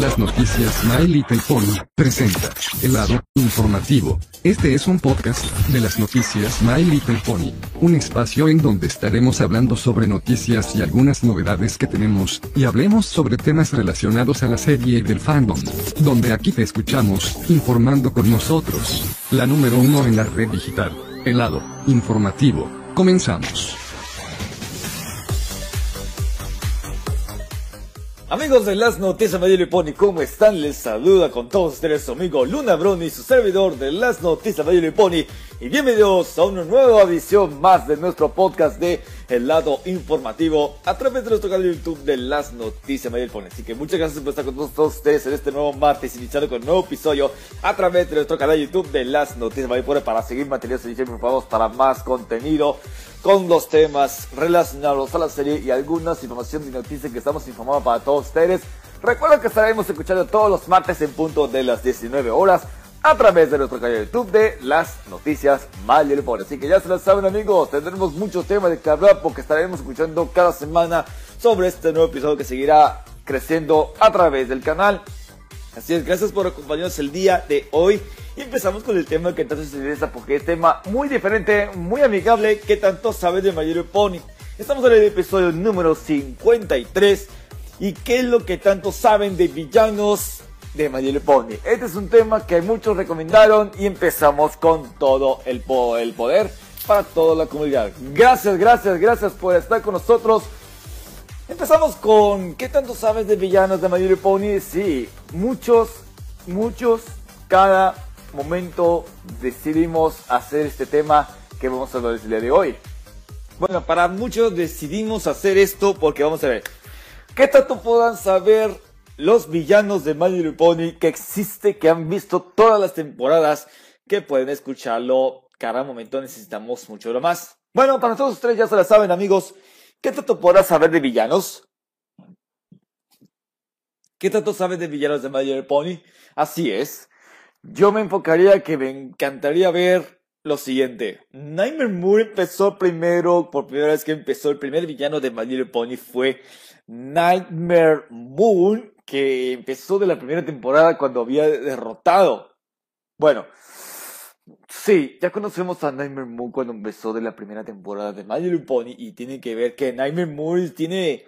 Las noticias My Little Pony presenta el lado informativo. Este es un podcast de las noticias My Little Pony, un espacio en donde estaremos hablando sobre noticias y algunas novedades que tenemos, y hablemos sobre temas relacionados a la serie y del fandom, donde aquí te escuchamos, informando con nosotros. La número uno en la red digital, el lado informativo. Comenzamos. Amigos de las noticias y Pony, ¿cómo están? Les saluda con todos ustedes su amigo Luna Bruni, su servidor de las noticias Mayor y bienvenidos a una nueva edición más de nuestro podcast de El Lado Informativo a través de nuestro canal de YouTube de las noticias y Pony. Así que muchas gracias por estar con todos ustedes en este nuevo martes, iniciando con un nuevo episodio a través de nuestro canal de YouTube de las noticias y Pony para seguir manteniendo siempre para más contenido con los temas relacionados a la serie y algunas informaciones y noticias que estamos informando para todos ustedes. Recuerden que estaremos escuchando todos los martes en punto de las 19 horas a través de nuestro canal de YouTube de las noticias Mayor Pony. Así que ya se lo saben amigos, tendremos muchos temas de que hablar porque estaremos escuchando cada semana sobre este nuevo episodio que seguirá creciendo a través del canal. Así es, gracias por acompañarnos el día de hoy. Y empezamos con el tema que tanto se interesa porque es tema muy diferente, muy amigable, que tanto sabe de Mayor Pony. Estamos en el episodio número 53. ¿Y qué es lo que tanto saben de villanos de Mayor Pony? Este es un tema que muchos recomendaron y empezamos con todo el, el poder para toda la comunidad. Gracias, gracias, gracias por estar con nosotros. Empezamos con ¿qué tanto sabes de villanos de My Pony? Sí, muchos, muchos, cada momento decidimos hacer este tema que vamos a hablar el día de hoy. Bueno, para muchos decidimos hacer esto porque vamos a ver, ¿qué tanto puedan saber los villanos de My Little Pony que existe, que han visto todas las temporadas, que pueden escucharlo cada momento necesitamos mucho lo más? Bueno, para todos ustedes ya se la saben amigos, ¿Qué tanto podrás saber de villanos? ¿Qué tanto sabes de villanos de My Pony? Así es. Yo me enfocaría que me encantaría ver lo siguiente. Nightmare Moon empezó primero, por primera vez que empezó, el primer villano de My Pony fue Nightmare Moon, que empezó de la primera temporada cuando había derrotado. Bueno, Sí, ya conocemos a Nightmare Moon cuando empezó de la primera temporada de My Little Pony y tiene que ver que Nightmare Moon tiene,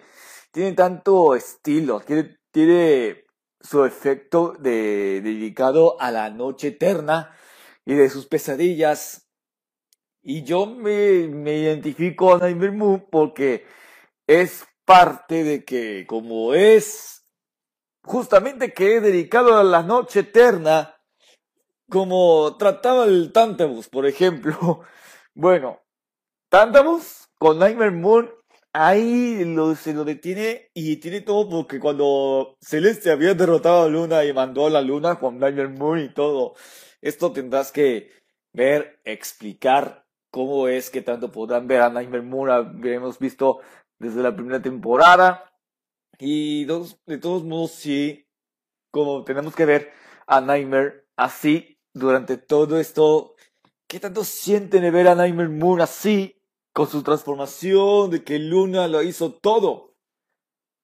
tiene tanto estilo, tiene, tiene su efecto de, dedicado a la noche eterna y de sus pesadillas. Y yo me, me identifico a Nightmare Moon porque es parte de que como es justamente que es dedicado a la noche eterna, como trataba el Tantabus, por ejemplo. Bueno, Tantabus con Nightmare Moon, ahí lo, se lo detiene y tiene todo porque cuando Celeste había derrotado a Luna y mandó a la Luna con Nightmare Moon y todo, esto tendrás que ver, explicar cómo es que tanto podrán ver a Nightmare Moon, hemos visto desde la primera temporada. Y de todos modos, sí, como tenemos que ver a Nightmare así durante todo esto, ¿qué tanto sienten de ver a Nightmare Moon así, con su transformación, de que Luna lo hizo todo?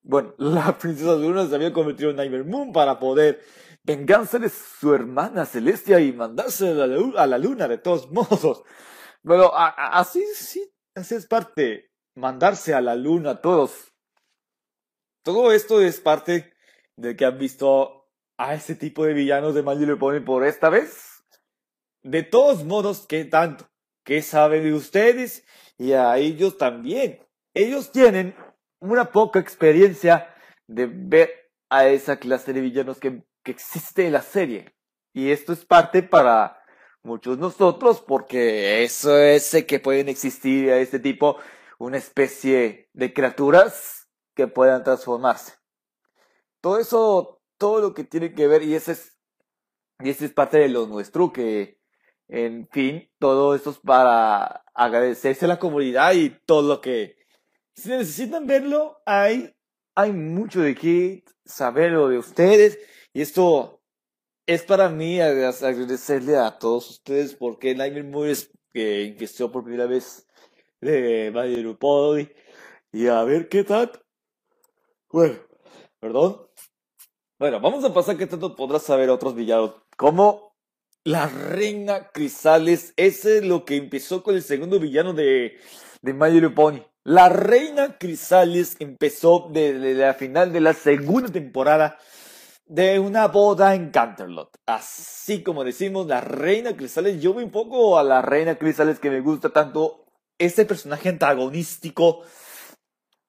Bueno, la princesa Luna se había convertido en Nightmare Moon para poder vengarse de su hermana Celestia y mandarse a la, a luna de todos modos. Bueno, así sí, así es parte, mandarse a la luna a todos. Todo esto es parte de que han visto a ese tipo de villanos de Mandy le por esta vez. De todos modos, ¿qué tanto? ¿Qué saben de ustedes? Y a ellos también. Ellos tienen una poca experiencia de ver a esa clase de villanos que, que existe en la serie. Y esto es parte para muchos nosotros porque eso es que pueden existir a este tipo una especie de criaturas que puedan transformarse. Todo eso todo lo que tiene que ver, y ese es, y ese es parte de lo nuestro, que, en fin, todo esto es para agradecerse a la comunidad y todo lo que, si necesitan verlo, hay, hay mucho de qué saberlo de ustedes, y esto es para mí agradecerle a todos ustedes porque Nightmare Moon es que ingresó por primera vez de Mario y a ver qué tal. Bueno, perdón, Bueno, vamos a pasar que tanto podrás saber otros villanos. Como la reina Crisales. Ese es lo que empezó con el segundo villano de, de My Little Pony. La reina Crisales empezó desde la final de la segunda temporada de una boda en Canterlot. Así como decimos, la reina Crisales. Yo voy un poco a la reina Crisales que me gusta tanto. Este personaje antagonístico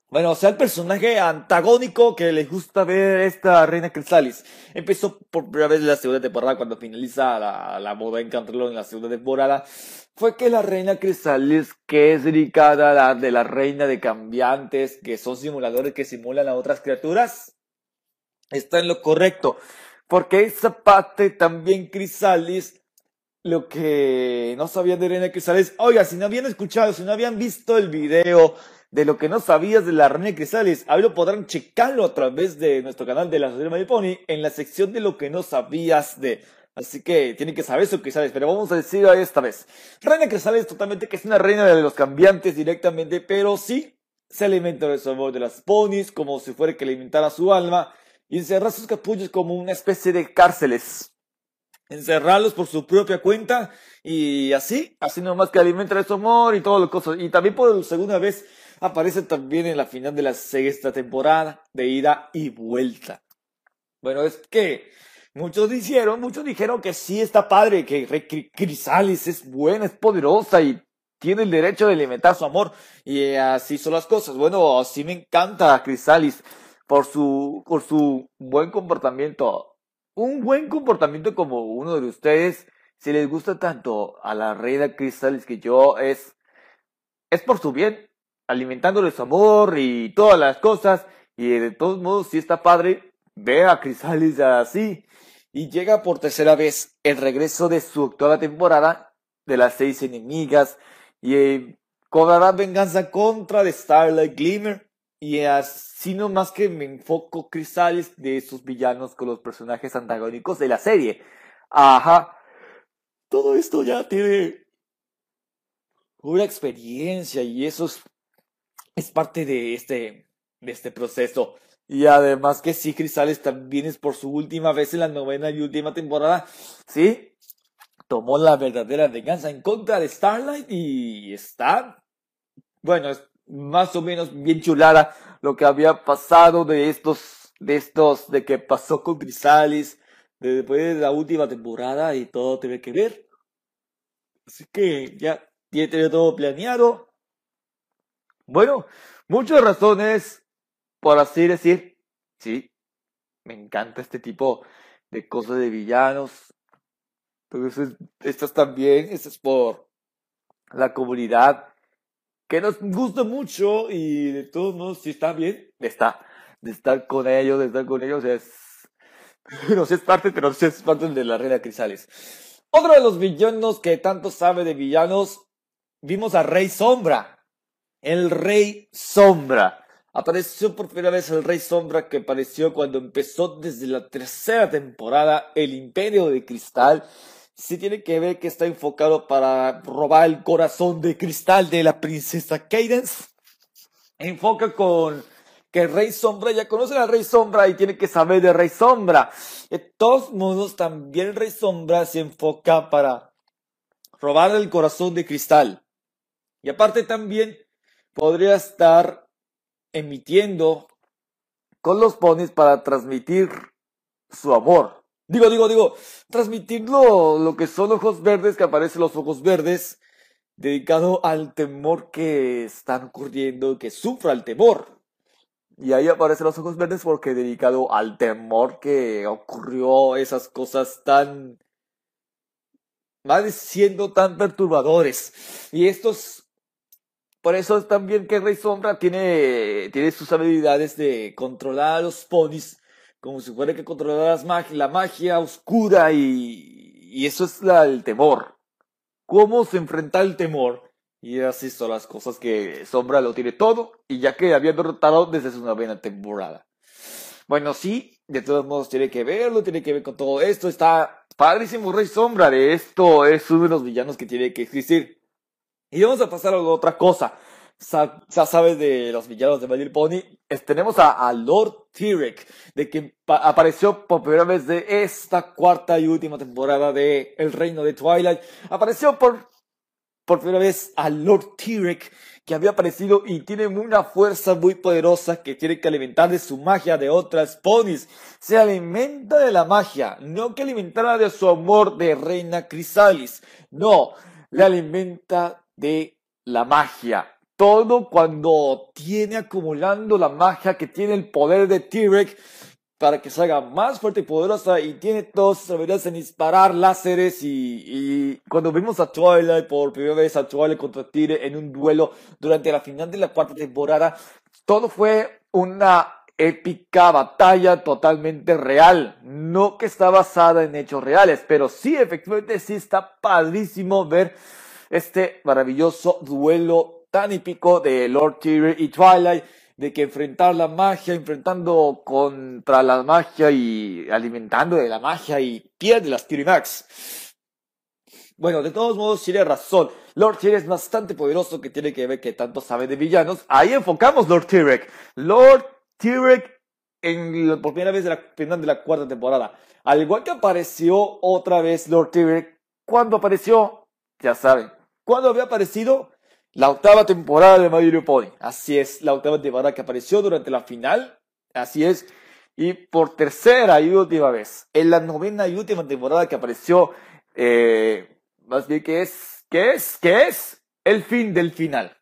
bueno, o sea, el personaje antagónico que les gusta ver esta Reina Crisalis. Empezó por primera vez en la segunda temporada, cuando finaliza la, la moda en Canterlot en la segunda temporada. Fue que la Reina Crisalis, que es dedicada a la de la Reina de Cambiantes, que son simuladores que simulan a otras criaturas, está en lo correcto. Porque esa parte también Crisalis lo que no sabían de Reina Crisalis, oiga, si no habían escuchado, si no habían visto el video de lo que no sabías de la reina Crisales. Ahí lo podrán checarlo a través de nuestro canal de la de Pony en la sección de lo que no sabías de. Así que tienen que saber eso Crisales, pero vamos a decir esta vez. Reina Crisales totalmente que es una reina de los cambiantes directamente, pero sí se alimenta del sabor de las ponis como si fuera que alimentara su alma y encerrar sus capullos como una especie de cárceles. Encerrarlos por su propia cuenta y así, así nomás que alimenta su amor y todo lo cosas. Y también por segunda vez aparece también en la final de la sexta temporada de ida y vuelta. Bueno, es que muchos dijeron, muchos dijeron que sí está padre, que Crisalis es buena, es poderosa y tiene el derecho de alimentar su amor. Y así son las cosas. Bueno, sí me encanta Crisalis por su, por su buen comportamiento. Un buen comportamiento como uno de ustedes, si les gusta tanto a la reina Crisalis que yo, es, es por su bien alimentándole su amor y todas las cosas. Y de todos modos, si está padre, ve a Crisalis así. Y llega por tercera vez el regreso de su octava temporada de las seis enemigas. Y eh, cobrará venganza contra de Starlight Glimmer. Y así más que me enfoco Crisalis de esos villanos con los personajes antagónicos de la serie. Ajá. Todo esto ya tiene una experiencia y esos es parte de este, de este proceso. Y además que sí, Crisales también es por su última vez en la novena y última temporada. Sí, tomó la verdadera venganza en contra de Starlight y está, bueno, es más o menos bien chulada lo que había pasado de estos, de estos, de que pasó con Crisales después de la última temporada y todo tiene que ver. Así que ya tiene todo planeado. Bueno, muchas razones, por así decir, sí, me encanta este tipo de cosas de villanos. Entonces, estas también, esto es por la comunidad que nos gusta mucho y de todos modos, si está bien, está, de estar con ellos, de estar con ellos es, no sé, es parte, pero sí es parte de la reina Crisales. Otro de los villanos que tanto sabe de villanos, vimos a Rey Sombra el Rey Sombra. Apareció por primera vez el Rey Sombra que apareció cuando empezó desde la tercera temporada el Imperio de Cristal. Sí tiene que ver que está enfocado para robar el corazón de cristal de la princesa Cadence. Enfoca con que el Rey Sombra, ya conocen al Rey Sombra y tiene que saber de Rey Sombra. De todos modos, también Rey Sombra se enfoca para robar el corazón de cristal. Y aparte también podría estar emitiendo con los ponis para transmitir su amor. Digo, digo, digo, transmitirlo lo que son ojos verdes, que aparecen los ojos verdes, dedicado al temor que están ocurriendo, que sufra el temor. Y ahí aparecen los ojos verdes porque dedicado al temor que ocurrió esas cosas tan, van siendo tan perturbadores. Y estos por eso es también que Rey Sombra tiene, tiene sus habilidades de controlar a los ponis como si fuera que controlar la magia oscura y, y eso es el temor. ¿Cómo se enfrenta el temor? Y así son las cosas que Sombra lo tiene todo y ya que había derrotado desde su novena temporada. Bueno, sí, de todos modos tiene que verlo, tiene que ver con todo esto. Está padrísimo Rey Sombra de esto, es uno de los villanos que tiene que existir. Y vamos a pasar a otra cosa. ya sabes de los villanos de My Pony, tenemos a, Lord Tyrek, de que apareció por primera vez de esta cuarta y última temporada de El Reino de Twilight. Apareció por, por primera vez a Lord Tyrek, que había aparecido y tiene una fuerza muy poderosa que tiene que alimentar de su magia de otras ponies. Se alimenta de la magia, no que alimentara de su amor de Reina Crisalis. No, le alimenta de la magia. Todo cuando tiene acumulando la magia que tiene el poder de T-Rex para que salga más fuerte y poderosa y tiene todas sus habilidades en disparar láseres y, y, cuando vimos a Twilight por primera vez a Twilight contra Tire en un duelo durante la final de la cuarta temporada, todo fue una épica batalla totalmente real, no que está basada en hechos reales, pero sí efectivamente sí está padrísimo ver este maravilloso duelo tan épico de Lord Tyrion y Twilight de que enfrentar la magia, enfrentando contra la magia y alimentando de la magia y pierde las Max. Bueno, de todos modos, tiene razón. Lord Tyrion es bastante poderoso que tiene que ver que tanto sabe de villanos. Ahí enfocamos Lord Tyrion. Lord Tyrion en por primera vez de la final de la cuarta temporada. Al igual que apareció otra vez Lord Tyrion. ¿Cuándo apareció? Ya saben. ¿Cuándo había aparecido? La octava temporada de My Pony. Así es, la octava temporada que apareció durante la final. Así es. Y por tercera y última vez, en la novena y última temporada que apareció, eh, más bien que es, ¿qué es? ¿Qué es? El fin del final.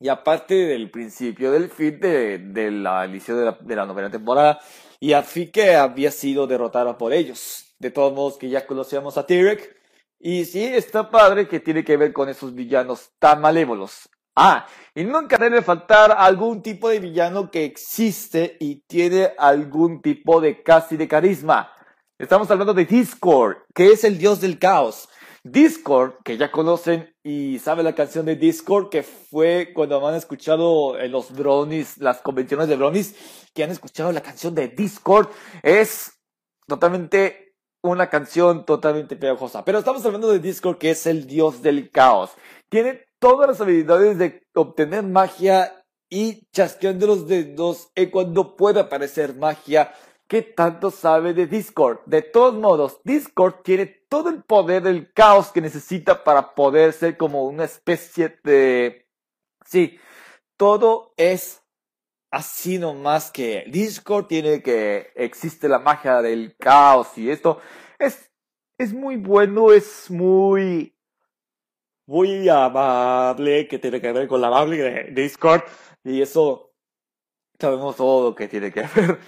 Y aparte del principio del fin de, la inicio de la, de la novena temporada, y así que había sido derrotada por ellos. De todos modos que ya conocíamos a Tyrek, y sí, está padre que tiene que ver con esos villanos tan malévolos. Ah, y nunca debe faltar algún tipo de villano que existe y tiene algún tipo de casi de carisma. Estamos hablando de Discord, que es el dios del caos. Discord, que ya conocen y saben la canción de Discord, que fue cuando han escuchado en los bronies, las convenciones de bronies, que han escuchado la canción de Discord, es totalmente una canción totalmente pegajosa. Pero estamos hablando de Discord, que es el dios del caos. Tiene todas las habilidades de obtener magia y chasqueando los dedos y cuando puede aparecer magia. ¿Qué tanto sabe de Discord? De todos modos, Discord tiene todo el poder del caos que necesita para poder ser como una especie de... Sí, todo es así nomás que Discord tiene que existe la magia del caos y esto es, es muy bueno, es muy, muy amable, que tiene que ver con la amable de Discord y eso sabemos todo lo que tiene que ver.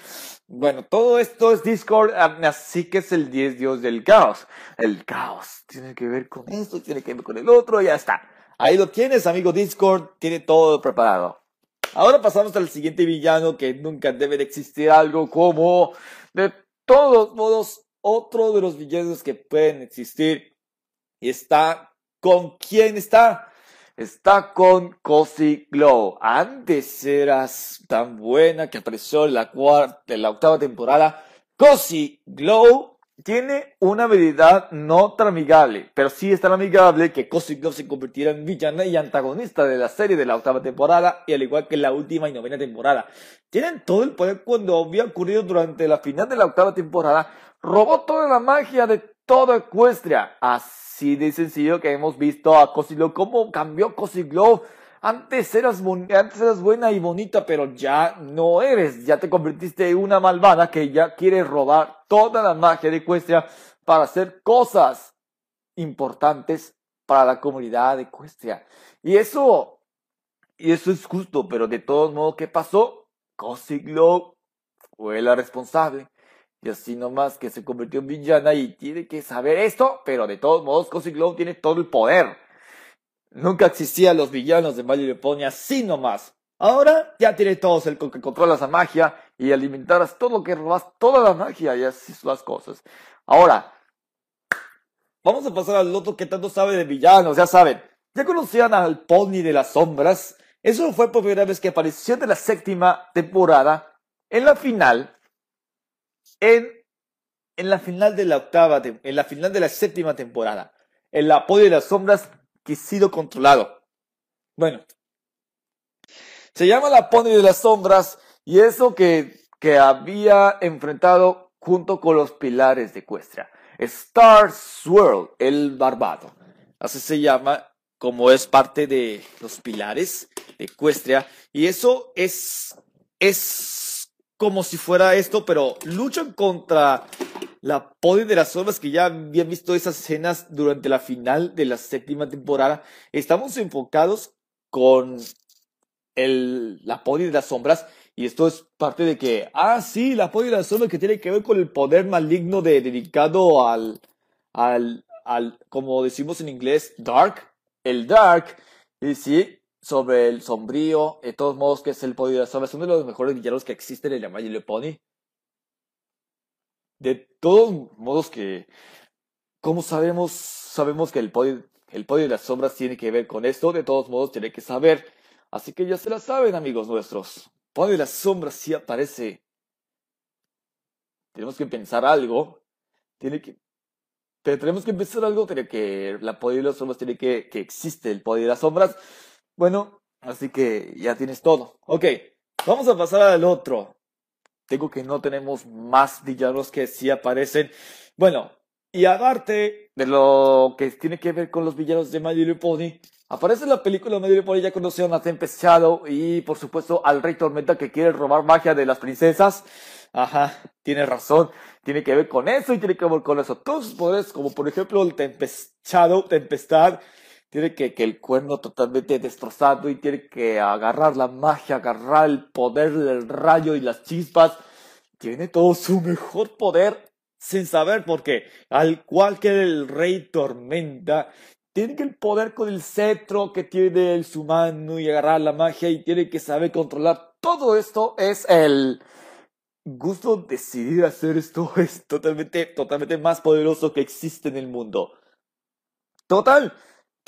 Bueno, todo esto es Discord, así que es el 10 dios del caos. El caos tiene que ver con esto, tiene que ver con el otro, ya está. Ahí lo tienes, amigo Discord, tiene todo preparado. Ahora pasamos al siguiente villano que nunca debe de existir algo como, de todos modos, otro de los villanos que pueden existir. Y está con quién está. Está con Cozy Glow. Antes eras tan buena que apareció en la cuarta, en la octava temporada. Cozy Glow tiene una habilidad no tan amigable, pero sí es tan amigable que Cosmic Love se convirtiera en villana y antagonista de la serie de la octava temporada, y al igual que la última y novena temporada. Tienen todo el poder cuando había ocurrido durante la final de la octava temporada, robó toda la magia de toda Equestria. Así de sencillo que hemos visto a Cosmic Love, cómo cambió Cosmic Love antes eras, antes eras buena y bonita, pero ya no eres. Ya te convertiste en una malvada que ya quiere robar toda la magia de Equestria para hacer cosas importantes para la comunidad de Equestria. Y eso, y eso es justo, pero de todos modos, ¿qué pasó? Cosmic Glow fue la responsable. Y así nomás que se convirtió en villana y tiene que saber esto, pero de todos modos Cosmic Glow tiene todo el poder. Nunca existían los villanos de Mario Pony así nomás. Ahora ya tiene todos el que controlas la magia y alimentarás todo lo que robas, toda la magia y así son las cosas. Ahora, vamos a pasar al otro que tanto sabe de villanos, ya saben. Ya conocían al Pony de las Sombras. Eso fue por primera vez que apareció en la séptima temporada, en la final, en, en la final de la octava, en la final de la séptima temporada. El Pony de las Sombras sido controlado. Bueno, Se llama la Pony de las Sombras y eso que, que había enfrentado junto con los pilares de Equestria. Star Swirl, el barbado. Así se llama, como es parte de los pilares de Equestria. Y eso es, es como si fuera esto, pero luchan contra la Pony de las Sombras, que ya habían visto esas escenas durante la final de la séptima temporada. Estamos enfocados con el, la Pony de las Sombras. Y esto es parte de que, ah, sí, la Pony de las Sombras que tiene que ver con el poder maligno de, dedicado al, al, al, como decimos en inglés, Dark. El Dark. Y sí, sobre el sombrío, de todos modos, que es el Pony de las Sombras, uno de los mejores villanos que existen en la Little Pony. De todos modos que, como sabemos, sabemos que el Pony, el de las Sombras tiene que ver con esto, de todos modos tiene que saber Así que ya se la saben, amigos nuestros. Pone la sombra si aparece. Tenemos que pensar algo. Tiene que. Tenemos que pensar algo. Tiene que. La poder de las sombras tiene que. Que existe el poder de las sombras. Bueno, así que ya tienes todo. Ok, vamos a pasar al otro. Tengo que no tenemos más villanos que sí aparecen. Bueno, y aparte de lo que tiene que ver con los villanos de My Little Pony, Aparece en la película medio por ya conocieron a Tempest Shadow y por supuesto al Rey Tormenta que quiere robar magia de las princesas. Ajá, tiene razón, tiene que ver con eso y tiene que ver con eso. Todos sus poderes, como por ejemplo el Tempest Shadow, Tempestad, tiene que, que el cuerno totalmente destrozado y tiene que agarrar la magia, agarrar el poder del rayo y las chispas. Tiene todo su mejor poder sin saber por qué. Al cual que el Rey Tormenta tiene que el poder con el cetro que tiene el su mano y agarrar la magia y tiene que saber controlar. Todo esto es el gusto de decidir hacer esto. Es totalmente, totalmente más poderoso que existe en el mundo. Total.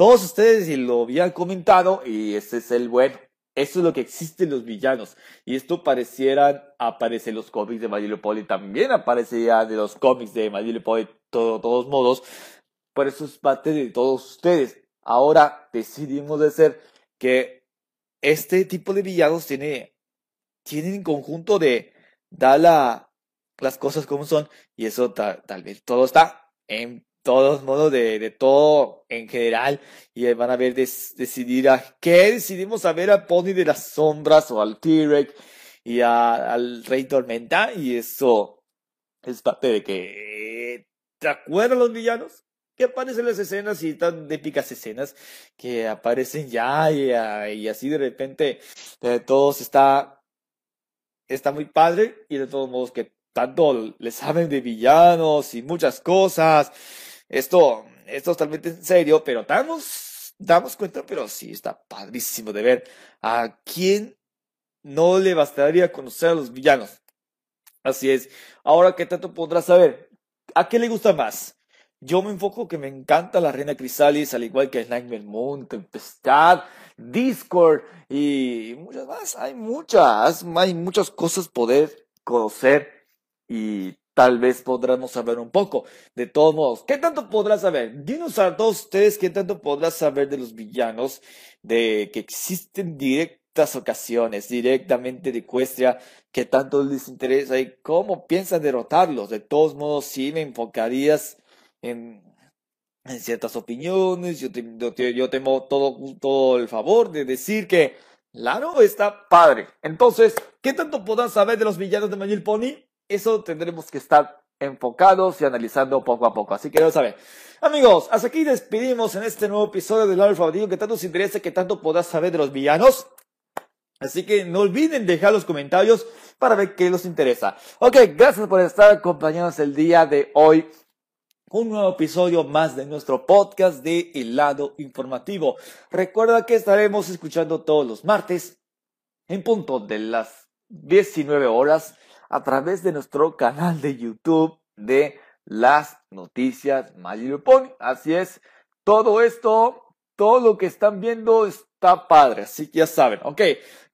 Todos ustedes lo habían comentado y ese es el bueno. Eso es lo que existe en los villanos. Y esto pareciera aparece en los cómics de Madrilepolis. También aparecería de los cómics de Madrilepolis, de todos modos. Por eso es parte de todos ustedes. Ahora decidimos hacer que este tipo de villanos tiene, tienen en conjunto de dar las cosas como son y eso tal, vez todo está en todos modos de, de, todo en general y van a ver decidir a qué decidimos a ver a Pony de las sombras o al T-Rex y al Rey Tormenta y eso es parte de que ¿te acuerdas los villanos? que aparecen las escenas y tan épicas escenas que aparecen ya y, así de repente de todos está, está muy padre y de todos modos que tanto le saben de villanos y muchas cosas. Esto, esto es totalmente en serio, pero damos, damos cuenta, pero sí está padrísimo de ver a quién no le bastaría conocer a los villanos. Así es. Ahora, ¿qué tanto podrás saber? ¿A qué le gusta más? Yo me enfoco que me encanta la Reina Crisalis, al igual que Nightmare Moon, Tempestad, Discord y muchas más. Hay muchas, hay muchas cosas poder conocer y tal vez podremos saber un poco. De todos modos, ¿qué tanto podrás saber? Dinos a todos ustedes qué tanto podrás saber de los villanos, de que existen directas ocasiones, directamente de Equestria, qué tanto les interesa y cómo piensan derrotarlos. De todos modos, sí me enfocarías en, ciertas opiniones. Yo, te, yo, tengo todo, todo el favor de decir que Laro está padre. Entonces, ¿qué tanto podrán saber de los villanos de Manuel Pony? Eso tendremos que estar enfocados y analizando poco a poco. Así que ya saben. Amigos, hasta aquí despedimos en este nuevo episodio de Laro Favorito. que tanto os interesa, que tanto podrás saber de los villanos. Así que no olviden dejar los comentarios para ver qué les interesa. Ok, gracias por estar acompañados el día de hoy un nuevo episodio más de nuestro podcast de El lado informativo. Recuerda que estaremos escuchando todos los martes en punto de las 19 horas a través de nuestro canal de YouTube de las noticias Pony. Así es, todo esto, todo lo que están viendo es está padre, así que ya saben, ok.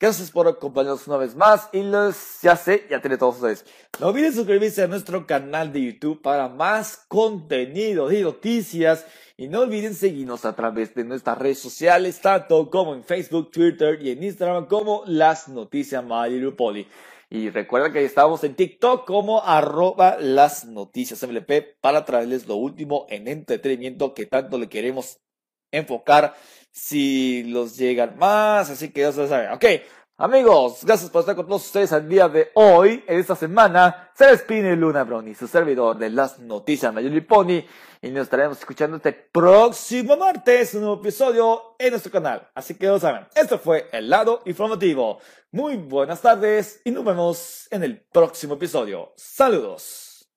Gracias por acompañarnos una vez más y los, ya sé, ya tiene todos ustedes. No olviden suscribirse a nuestro canal de YouTube para más contenido de noticias y no olviden seguirnos a través de nuestras redes sociales, tanto como en Facebook, Twitter y en Instagram como las noticias Poli. Y recuerda que estamos en TikTok como arroba las noticias MLP para traerles lo último en entretenimiento que tanto le queremos enfocar si los llegan más, así que ya se saben. Ok, amigos, gracias por estar con todos ustedes al día de hoy, en esta semana. Se despide Luna Brony, su servidor de las noticias Mayuli Pony, y nos estaremos escuchando este próximo martes, un nuevo episodio en nuestro canal. Así que ya saben, esto fue el lado informativo. Muy buenas tardes y nos vemos en el próximo episodio. Saludos.